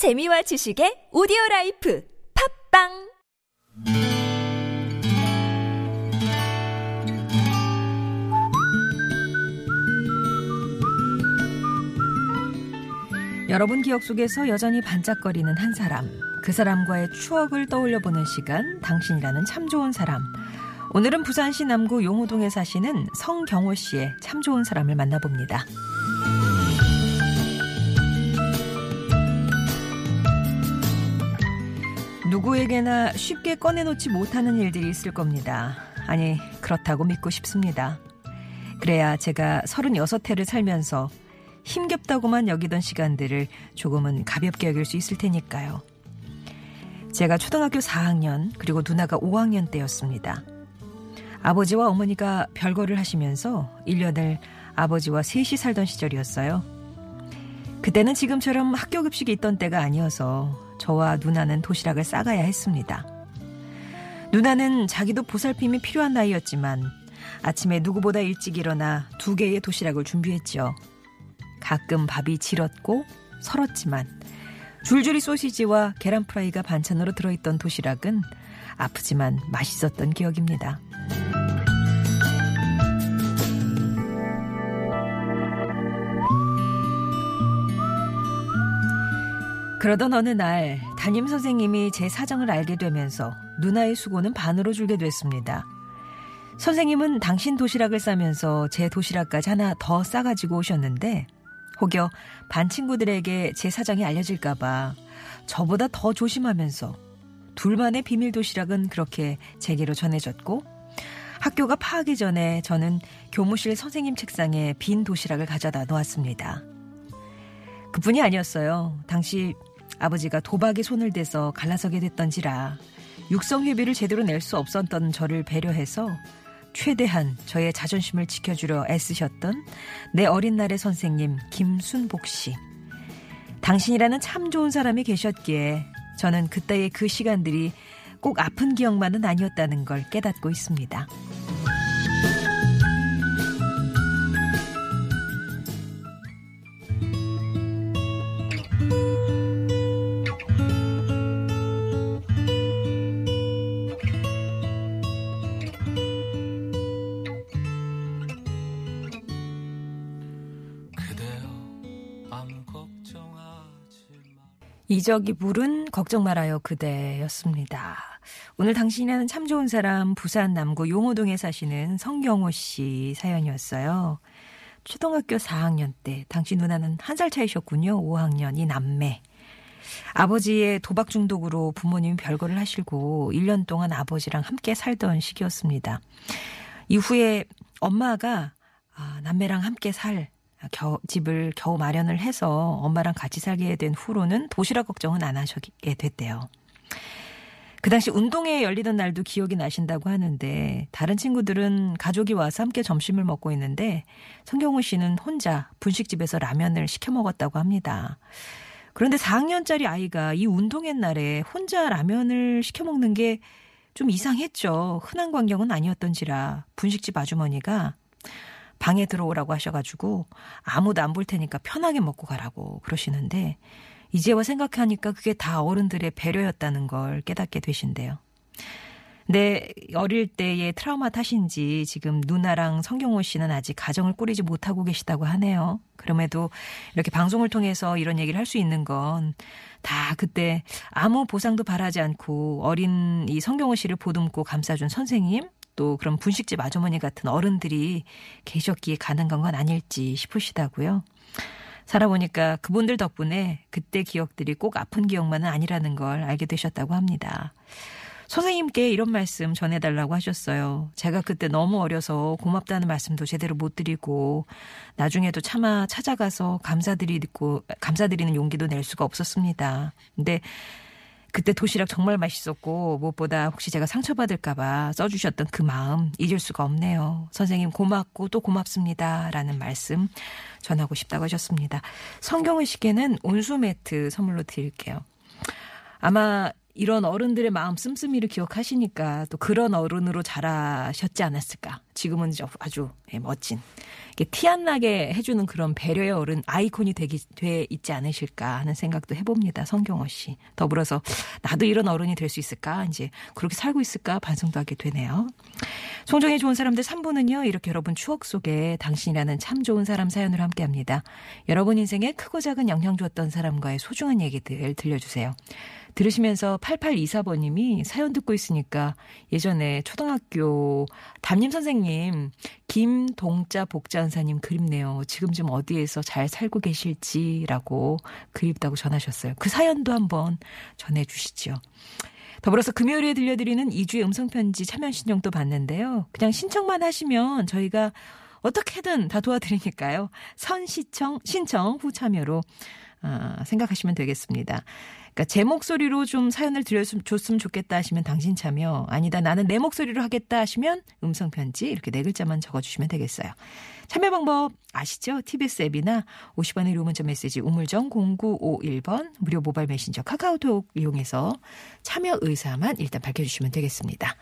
재미와 지식의 오디오 라이프 팟빵 여러분 기억 속에서 여전히 반짝거리는 한 사람. 그 사람과의 추억을 떠올려보는 시간, 당신이라는 참 좋은 사람. 오늘은 부산시 남구 용호동에 사시는 성경호 씨의 참 좋은 사람을 만나봅니다. 누구에게나 쉽게 꺼내놓지 못하는 일들이 있을 겁니다. 아니, 그렇다고 믿고 싶습니다. 그래야 제가 36회를 살면서 힘겹다고만 여기던 시간들을 조금은 가볍게 여길 수 있을 테니까요. 제가 초등학교 4학년, 그리고 누나가 5학년 때였습니다. 아버지와 어머니가 별거를 하시면서 1년을 아버지와 셋이 살던 시절이었어요. 그때는 지금처럼 학교 급식이 있던 때가 아니어서 저와 누나는 도시락을 싸가야 했습니다. 누나는 자기도 보살핌이 필요한 나이였지만 아침에 누구보다 일찍 일어나 두 개의 도시락을 준비했죠. 가끔 밥이 질었고 설었지만 줄줄이 소시지와 계란 프라이가 반찬으로 들어있던 도시락은 아프지만 맛있었던 기억입니다. 그러던 어느 날 담임 선생님이 제 사정을 알게 되면서 누나의 수고는 반으로 줄게 됐습니다. 선생님은 당신 도시락을 싸면서 제 도시락까지 하나 더 싸가지고 오셨는데 혹여 반 친구들에게 제 사정이 알려질까봐 저보다 더 조심하면서 둘만의 비밀 도시락은 그렇게 제게로 전해졌고 학교가 파하기 전에 저는 교무실 선생님 책상에 빈 도시락을 가져다 놓았습니다. 그뿐이 아니었어요. 당시 아버지가 도박에 손을 대서 갈라서게 됐던지라 육성회비를 제대로 낼 수 없었던 저를 배려해서 최대한 저의 자존심을 지켜주려 애쓰셨던 내 어린 날의 선생님 김순복 씨. 당신이라는 참 좋은 사람이 계셨기에 저는 그때의 그 시간들이 꼭 아픈 기억만은 아니었다는 걸 깨닫고 있습니다. 이적이 부른 걱정 말아요 그대였습니다. 오늘 당신이라는 참 좋은 사람 부산 남구 용호동에 사시는 성경호 씨 사연이었어요. 초등학교 4학년 때 당신 누나는 한 살 차이셨군요. 5학년이 남매. 아버지의 도박 중독으로 부모님이 별거를 하시고 1년 동안 아버지랑 함께 살던 시기였습니다. 이후에 엄마가 아, 남매랑 함께 살 겨, 집을 겨우 마련을 해서 엄마랑 같이 살게 된 후로는 도시락 걱정은 안 하시게 됐대요. 그 당시 운동회 열리던 날도 기억이 나신다고 하는데 다른 친구들은 가족이 와서 함께 점심을 먹고 있는데 성경호 씨는 혼자 분식집에서 라면을 시켜 먹었다고 합니다. 그런데 4학년짜리 아이가 이 운동회 날에 혼자 라면을 시켜 먹는 게 좀 이상했죠. 흔한 광경은 아니었던지라 분식집 아주머니가 방에 들어오라고 하셔가지고 아무도 안 볼 테니까 편하게 먹고 가라고 그러시는데 이제와 생각하니까 그게 다 어른들의 배려였다는 걸 깨닫게 되신대요. 네, 어릴 때의 트라우마 탓인지 지금 누나랑 성경호 씨는 아직 가정을 꾸리지 못하고 계시다고 하네요. 그럼에도 이렇게 방송을 통해서 이런 얘기를 할 수 있는 건 다 그때 아무 보상도 바라지 않고 어린 이 성경호 씨를 보듬고 감싸준 선생님 또 그런 분식집 아주머니 같은 어른들이 계셨기에 가능한 건 아닐지 싶으시다고요. 살아보니까 그분들 덕분에 그때 기억들이 꼭 아픈 기억만은 아니라는 걸 알게 되셨다고 합니다. 선생님께 이런 말씀 전해달라고 하셨어요. 제가 그때 너무 어려서 고맙다는 말씀도 제대로 못 드리고 나중에도 차마 찾아가서 감사드리고 감사드리는 용기도 낼 수가 없었습니다. 근데 그때 도시락 정말 맛있었고 무엇보다 혹시 제가 상처받을까봐 써주셨던 그 마음 잊을 수가 없네요. 선생님 고맙고 또 고맙습니다 라는 말씀 전하고 싶다고 하셨습니다. 성경의 시계는 온수 매트 선물로 드릴게요. 아마 이런 어른들의 마음 씀씀이를 기억하시니까 또 그런 어른으로 자라셨지 않았을까. 지금은 아주 예, 멋진 티 안 나게 해주는 그런 배려의 어른 아이콘이 되기 돼 있지 않으실까 하는 생각도 해봅니다. 성경호 씨. 더불어서 나도 이런 어른이 될 수 있을까 이제 그렇게 살고 있을까 반성도 하게 되네요. 송정의 좋은 사람들 3부는요 이렇게 여러분 추억 속에 당신이라는 참 좋은 사람 사연으로 함께합니다. 여러분 인생에 크고 작은 영향 줬던 사람과의 소중한 얘기들 들려주세요. 들으시면서 8824번님이 사연 듣고 있으니까 예전에 초등학교 담임 선생님 김동자 복자은사님 그립네요. 지금 좀 어디에서 잘 살고 계실지라고 그립다고 전하셨어요. 그 사연도 한번 전해주시죠. 더불어서 금요일에 들려드리는 2주의 음성편지 참여 신청도 받는데요. 그냥 신청만 하시면 저희가 어떻게든 다 도와드리니까요. 선 시청, 신청 후 참여로 어, 생각하시면 되겠습니다. 그러니까 제 목소리로 좀 사연을 들려줬으면 좋겠다 하시면 당신 참여 아니다 나는 내 목소리로 하겠다 하시면 음성 편지 이렇게 네 글자만 적어주시면 되겠어요. 참여 방법 아시죠? TBS 앱이나 50원의 루문자 메시지 우물정 0951번 무료 모바일 메신저 카카오톡 이용해서 참여 의사만 일단 밝혀주시면 되겠습니다.